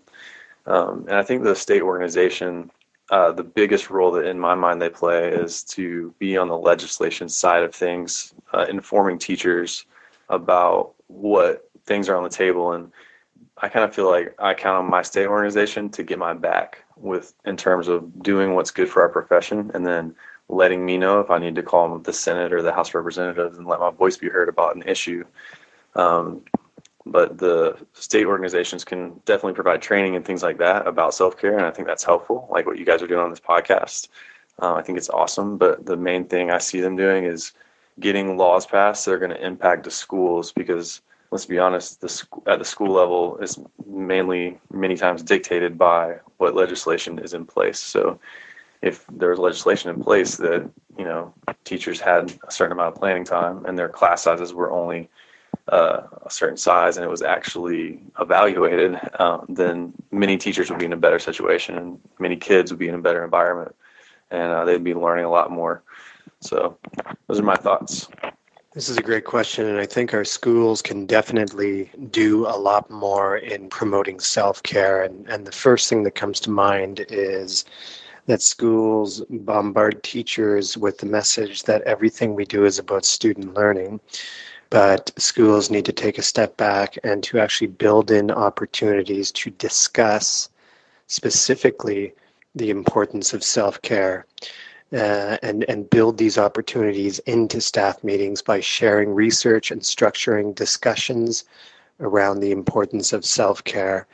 Um, and I think the state organization, uh, the biggest role that in my mind they play is to be on the legislation side of things, uh, informing teachers about what things are on the table and I kind of feel like I count on my state organization to get my back with in terms of doing what's good for our profession and then letting me know if I need to call the Senate or the House of Representatives and let my voice be heard about an issue. Um, but the state organizations can definitely provide training and things like that about self care, and I think that's helpful, like what you guys are doing on this podcast. Uh, I think it's awesome. But the main thing I see them doing is getting laws passed that are going to impact the schools because let's be honest, the sc- at the school level is mainly many times dictated by what legislation is in place. So if there's legislation in place that you know teachers had a certain amount of planning time and their class sizes were only uh, a certain size and it was actually evaluated, um, then many teachers would be in a better situation and many kids would be in a better environment and uh, they'd be learning a lot more. So those are my thoughts. This is a great question, and I think our schools can definitely do a lot more in promoting self care. And, and the first thing that comes to mind is that schools bombard teachers with the message that everything we do is about student learning. But schools need to take a step back and to actually build in opportunities to discuss specifically the importance of self care. Uh, and and build these opportunities into staff meetings by sharing research and structuring discussions around the importance of self care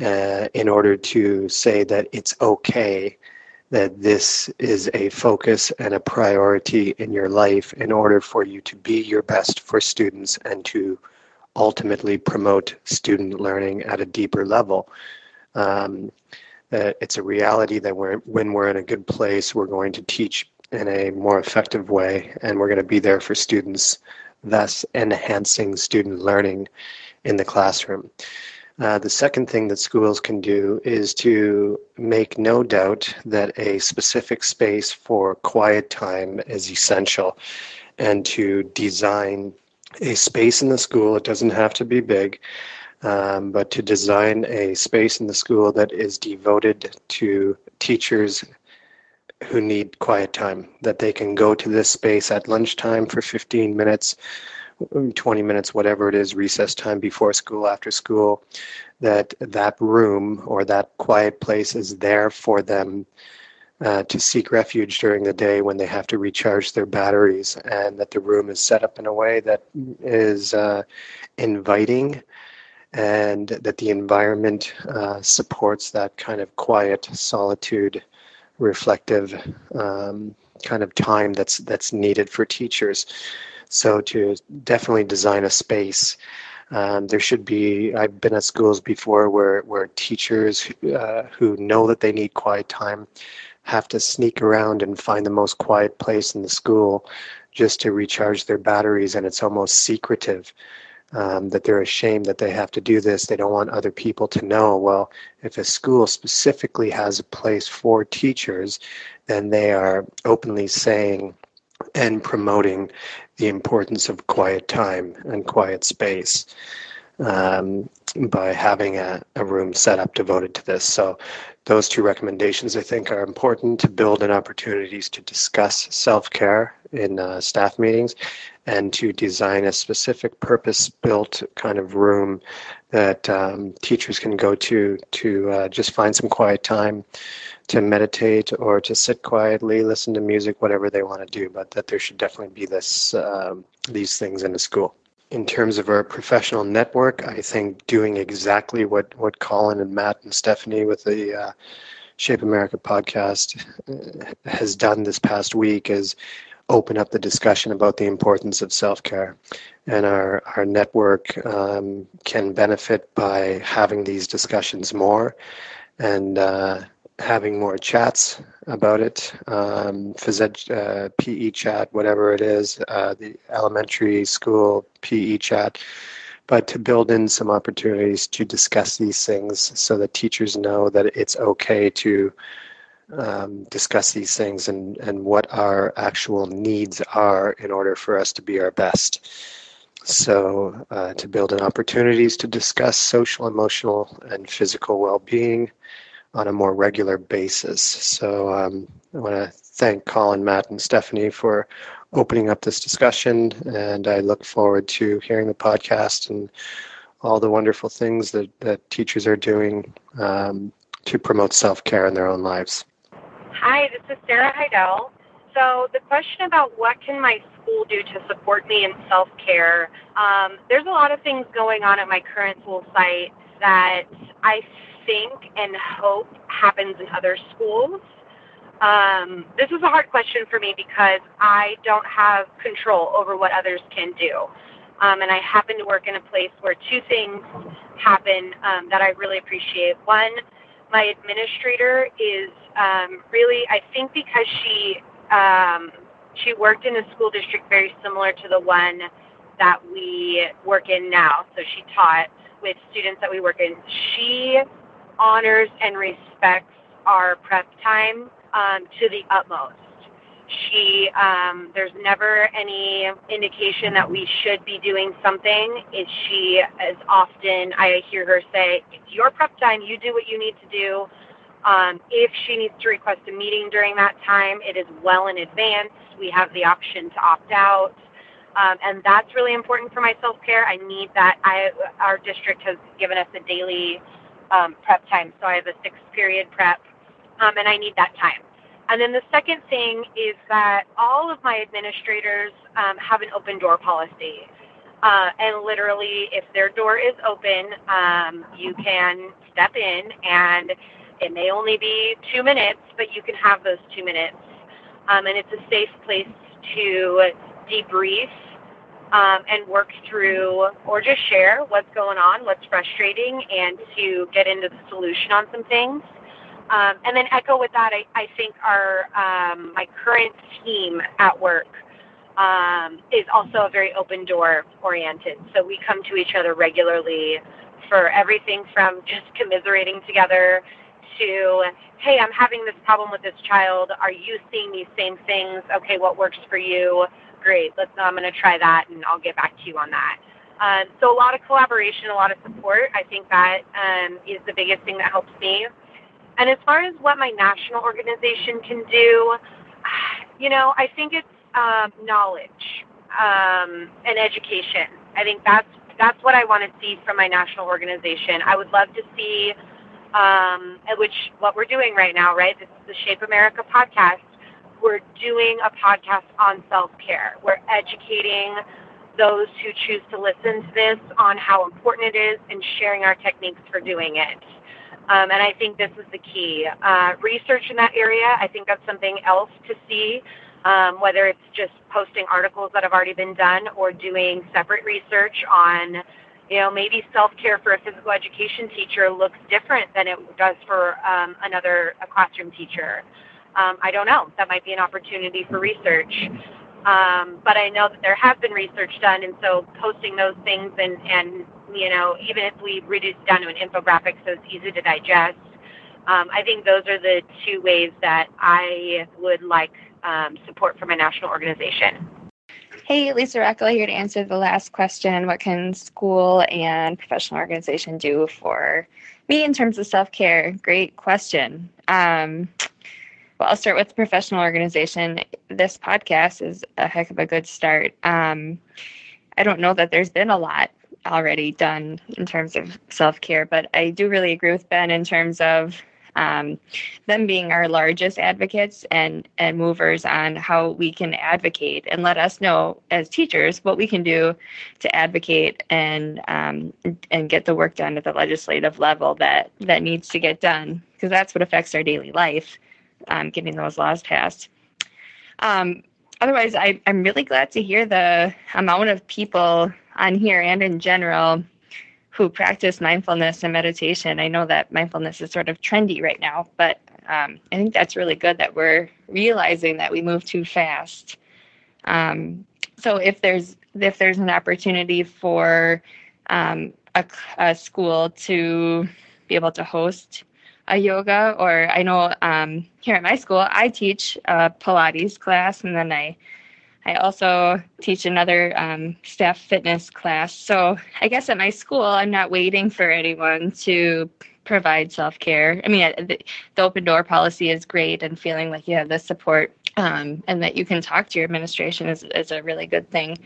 uh, in order to say that it's okay that this is a focus and a priority in your life in order for you to be your best for students and to ultimately promote student learning at a deeper level. Um, uh, it's a reality that we're, when we're in a good place, we're going to teach in a more effective way and we're going to be there for students, thus enhancing student learning in the classroom. Uh, the second thing that schools can do is to make no doubt that a specific space for quiet time is essential and to design a space in the school. It doesn't have to be big, um, but to design a space in the school that is devoted to teachers who need quiet time, that they can go to this space at lunchtime for 15 minutes 20 minutes, whatever it is, recess time before school, after school, that that room or that quiet place is there for them uh, to seek refuge during the day when they have to recharge their batteries, and that the room is set up in a way that is uh, inviting and that the environment uh, supports that kind of quiet solitude reflective um, kind of time that's that's needed for teachers so to definitely design a space. Um, there should be. I've been at schools before where where teachers uh, who know that they need quiet time have to sneak around and find the most quiet place in the school just to recharge their batteries, and it's almost secretive. Um, that they're ashamed that they have to do this. They don't want other people to know. Well, if a school specifically has a place for teachers, then they are openly saying and promoting the importance of quiet time and quiet space um, by having a, a room set up devoted to this. So those two recommendations I think are important to build in opportunities to discuss self-care in uh, staff meetings and to design a specific purpose-built kind of room that um, teachers can go to to uh, just find some quiet time to meditate or to sit quietly, listen to music, whatever they want to do, but that there should definitely be this um, these things in the school. In terms of our professional network, I think doing exactly what what Colin and Matt and Stephanie with the uh, Shape America podcast uh, has done this past week is open up the discussion about the importance of self-care and our, our network um, can benefit by having these discussions more and uh, having more chats about it, um, phys ed, uh, PE chat, whatever it is, uh, the elementary school PE chat, but to build in some opportunities to discuss these things so that teachers know that it's okay to um, discuss these things and, and what our actual needs are in order for us to be our best. So, uh, to build in opportunities to discuss social, emotional, and physical well being on a more regular basis. So um, I want to thank Colin, Matt, and Stephanie for opening up this discussion, and I look forward to hearing the podcast and all the wonderful things that, that teachers are doing um, to promote self care in their own lives. Hi, this is Sarah Heidel. So the question about what can my school do to support me in self care? Um, there's a lot of things going on at my current school site that I think and hope happens in other schools? Um, this is a hard question for me because I don't have control over what others can do. Um, and I happen to work in a place where two things happen um, that I really appreciate. One, my administrator is um, really, I think, because she um, she worked in a school district very similar to the one that we work in now. So she taught with students that we work in. She honors and respects our prep time um, to the utmost. She, um, there's never any indication that we should be doing something. Is she as often I hear her say, "It's your prep time. You do what you need to do." Um, if she needs to request a meeting during that time, it is well in advance. We have the option to opt out. Um, and that's really important for my self care. I need that. I our district has given us a daily um, prep time, so I have a six period prep, um, and I need that time. And then the second thing is that all of my administrators um, have an open door policy. Uh, and literally, if their door is open, um, you can step in, and it may only be two minutes, but you can have those two minutes. Um, and it's a safe place to debrief um, and work through or just share what's going on, what's frustrating, and to get into the solution on some things. Um, and then echo with that, I, I think our um, my current team at work um, is also a very open door oriented. So we come to each other regularly for everything from just commiserating together to, hey, I'm having this problem with this child. Are you seeing these same things? Okay, what works for you? Great. Let's. I'm going to try that, and I'll get back to you on that. Um, so a lot of collaboration, a lot of support. I think that um, is the biggest thing that helps me. And as far as what my national organization can do, you know, I think it's um, knowledge um, and education. I think that's that's what I want to see from my national organization. I would love to see, um, which what we're doing right now, right? This is the Shape America podcast. We're doing a podcast on self care. We're educating those who choose to listen to this on how important it is and sharing our techniques for doing it. Um, and I think this is the key. Uh, research in that area, I think that's something else to see, um, whether it's just posting articles that have already been done or doing separate research on, you know, maybe self care for a physical education teacher looks different than it does for um, another a classroom teacher. Um, I don't know. That might be an opportunity for research. Um, but I know that there has been research done, and so posting those things and, and you know, even if we reduce it down to an infographic so it's easy to digest, um, I think those are the two ways that I would like um, support from a national organization. Hey, Lisa Rackla here to answer the last question. What can school and professional organization do for me in terms of self care? Great question. Um, well, I'll start with professional organization. This podcast is a heck of a good start. Um, I don't know that there's been a lot already done in terms of self care. But I do really agree with Ben in terms of um, them being our largest advocates and and movers on how we can advocate and let us know as teachers what we can do to advocate and um, and get the work done at the legislative level that that needs to get done because that's what affects our daily life, um, getting those laws passed. Um, otherwise, I, I'm really glad to hear the amount of people on here and in general who practice mindfulness and meditation. I know that mindfulness is sort of trendy right now, but um, I think that's really good that we're realizing that we move too fast. Um, so if there's if there's an opportunity for um, a, a, school to be able to host a yoga, or I know um, here at my school I teach a Pilates class, and then I I also teach another um, staff fitness class. So I guess at my school, I'm not waiting for anyone to provide self care. I mean, the, the, open door policy is great, and feeling like you have the support um, and that you can talk to your administration is, is a really good thing.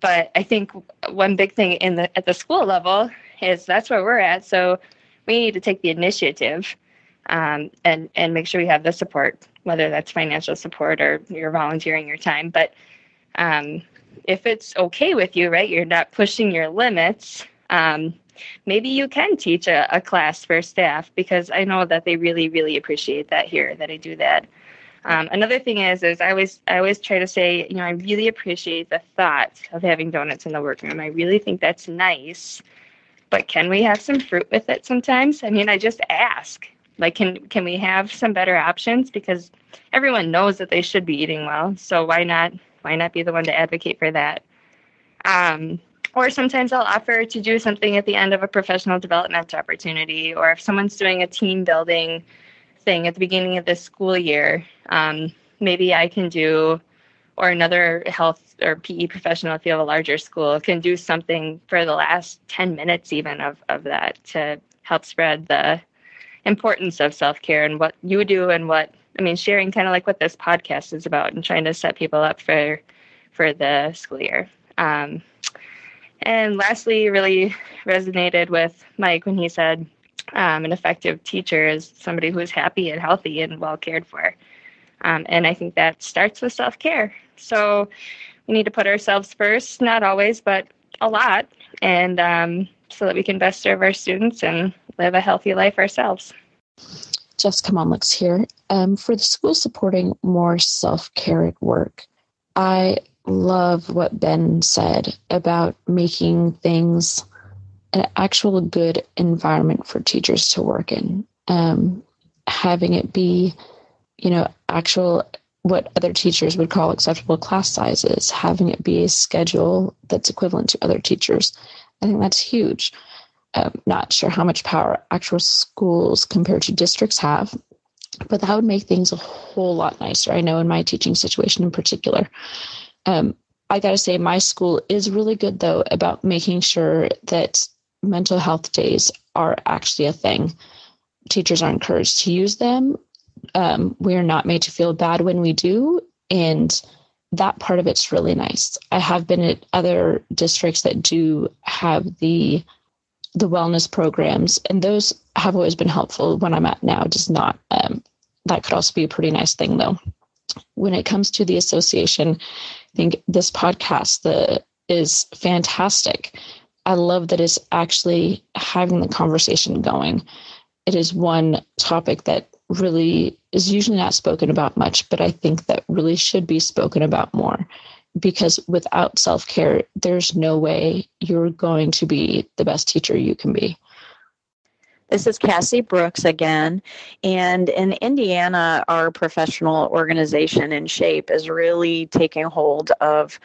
But I think one big thing in the at the school level is that's where we're at. So we need to take the initiative um, and and make sure we have the support, whether that's financial support or you're volunteering your time. But um, if it's okay with you, right, you're not pushing your limits. Um, maybe you can teach a, a, class for staff because I know that they really, really appreciate that here that I do that. Um, another thing is, is I always, I always try to say, you know, I really appreciate the thought of having donuts in the workroom. I really think that's nice, but can we have some fruit with it sometimes? I mean, I just ask. Like, can can we have some better options? Because everyone knows that they should be eating well. So why not why not be the one to advocate for that? Um, or sometimes I'll offer to do something at the end of a professional development opportunity, or if someone's doing a team building thing at the beginning of the school year, um, maybe I can do, or another health or PE professional, if you have a larger school, can do something for the last 10 minutes even of, of that to help spread the importance of self care and what you do and what I mean, sharing kind of like what this podcast is about and trying to set people up for for the school year. Um, and lastly, really resonated with Mike when he said um, an effective teacher is somebody who is happy and healthy and well cared for. Um, and I think that starts with self care. So we need to put ourselves first, not always, but a lot, and um, so that we can best serve our students and live a healthy life ourselves. Jessica Monlix here. Um, for the school supporting more self care at work, I love what Ben said about making things an actual good environment for teachers to work in. Um, having it be, you know, actual what other teachers would call acceptable class sizes, having it be a schedule that's equivalent to other teachers. I think that's huge. Um, not sure how much power actual schools compared to districts have, but that would make things a whole lot nicer. I know in my teaching situation in particular. Um, I got to say, my school is really good though about making sure that mental health days are actually a thing. Teachers are encouraged to use them. Um, we are not made to feel bad when we do. And that part of it's really nice. I have been at other districts that do have the the wellness programs, and those have always been helpful. When I'm at now, does not. Um, that could also be a pretty nice thing, though. When it comes to the association, I think this podcast the, is fantastic. I love that it's actually having the conversation going. It is one topic that really is usually not spoken about much, but I think that really should be spoken about more because without self care, there's no way you're going to be the best teacher you can be. This is Cassie Brooks again. And in Indiana, our professional organization in shape is really taking hold of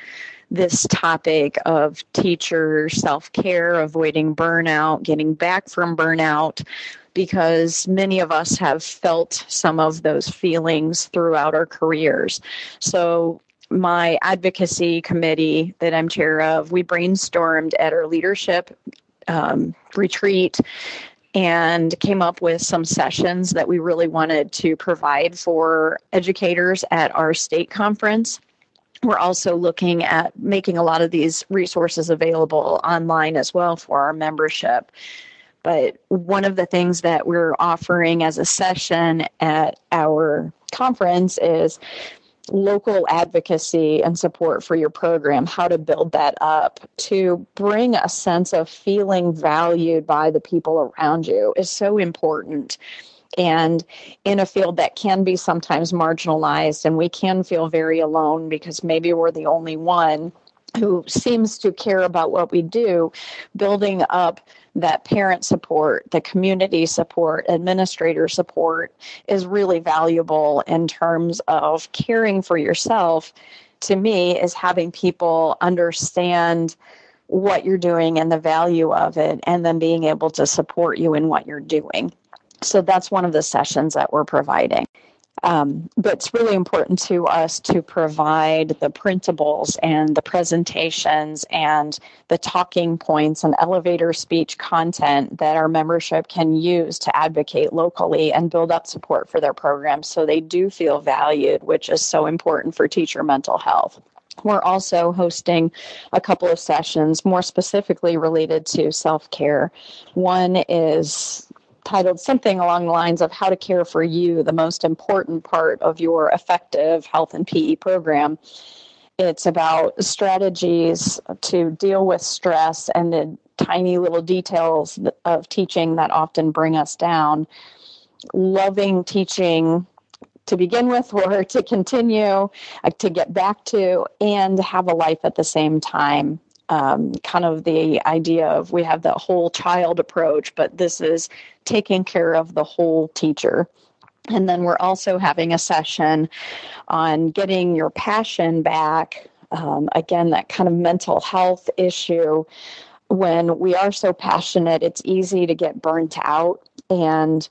this topic of teacher self care, avoiding burnout, getting back from burnout, because many of us have felt some of those feelings throughout our careers. So, my advocacy committee that I'm chair of, we brainstormed at our leadership um, retreat and came up with some sessions that we really wanted to provide for educators at our state conference. We're also looking at making a lot of these resources available online as well for our membership. But one of the things that we're offering as a session at our conference is local advocacy and support for your program, how to build that up to bring a sense of feeling valued by the people around you is so important. And in a field that can be sometimes marginalized, and we can feel very alone because maybe we're the only one who seems to care about what we do, building up that parent support, the community support, administrator support is really valuable in terms of caring for yourself. To me, is having people understand what you're doing and the value of it, and then being able to support you in what you're doing. So that's one of the sessions that we're providing. Um, but it's really important to us to provide the printables and the presentations and the talking points and elevator speech content that our membership can use to advocate locally and build up support for their programs so they do feel valued, which is so important for teacher mental health. We're also hosting a couple of sessions more specifically related to self care. One is titled something along the lines of how to care for you, the most important part of your effective health and PE program. It's about strategies to deal with stress and the tiny little details of teaching that often bring us down. Loving teaching to begin with or to continue, uh, to get back to, and have a life at the same time um, kind of the idea of we have the whole child approach, but this is taking care of the whole teacher. And then we're also having a session on getting your passion back. Um, again, that kind of mental health issue. When we are so passionate, it's easy to get burnt out. And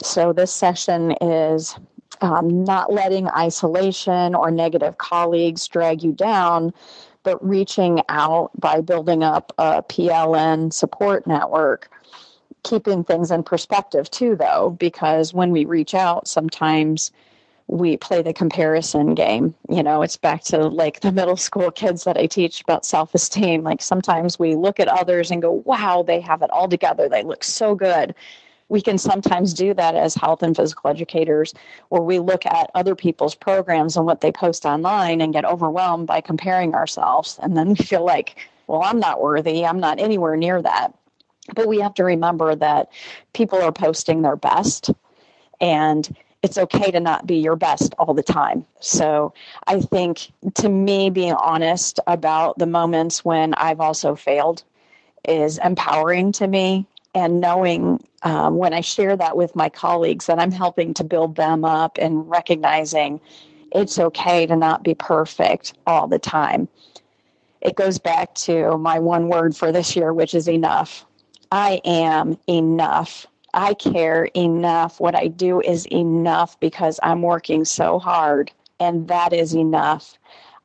so this session is um, not letting isolation or negative colleagues drag you down, but reaching out by building up a PLN support network, keeping things in perspective too, though, because when we reach out, sometimes we play the comparison game. You know, it's back to like the middle school kids that I teach about self esteem. Like sometimes we look at others and go, wow, they have it all together. They look so good. We can sometimes do that as health and physical educators, where we look at other people's programs and what they post online and get overwhelmed by comparing ourselves. And then we feel like, well, I'm not worthy. I'm not anywhere near that. But we have to remember that people are posting their best. And it's okay to not be your best all the time. So I think to me, being honest about the moments when I've also failed is empowering to me. And knowing um, when I share that with my colleagues that I'm helping to build them up and recognizing it's okay to not be perfect all the time. It goes back to my one word for this year, which is enough. I am enough I care enough. What I do is enough because I'm working so hard, and that is enough.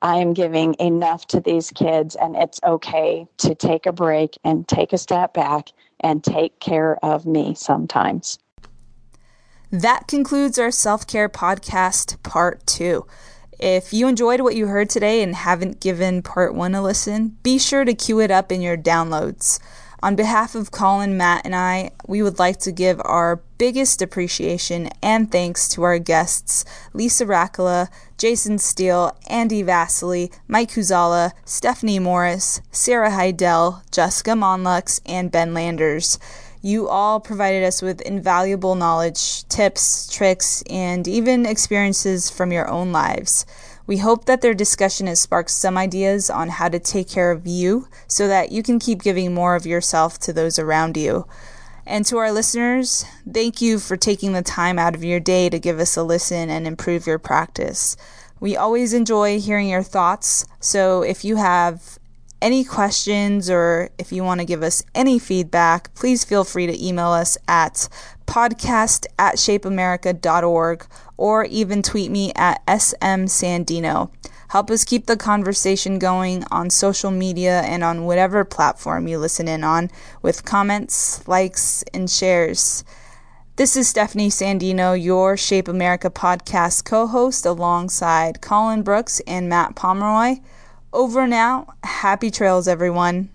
I am giving enough to these kids, and it's okay to take a break and take a step back and take care of me sometimes. That concludes our self care podcast, part two. If you enjoyed what you heard today and haven't given part one a listen, be sure to queue it up in your downloads. On behalf of Colin, Matt, and I, we would like to give our biggest appreciation and thanks to our guests Lisa Rackala, Jason Steele, Andy Vasily, Mike Kuczala, Stephanie Morris, Sarah Heidel, Jessica Monlix, and Ben Landers. You all provided us with invaluable knowledge, tips, tricks, and even experiences from your own lives. We hope that their discussion has sparked some ideas on how to take care of you so that you can keep giving more of yourself to those around you. And to our listeners, thank you for taking the time out of your day to give us a listen and improve your practice. We always enjoy hearing your thoughts, so if you have any questions or if you want to give us any feedback, please feel free to email us at podcast at shapeamerica.org or even tweet me at smsandino. Help us keep the conversation going on social media and on whatever platform you listen in on with comments, likes, and shares. This is Stephanie Sandino, your Shape America podcast co host, alongside Colin Brooks and Matt Pomeroy. Over now. Happy trails, everyone.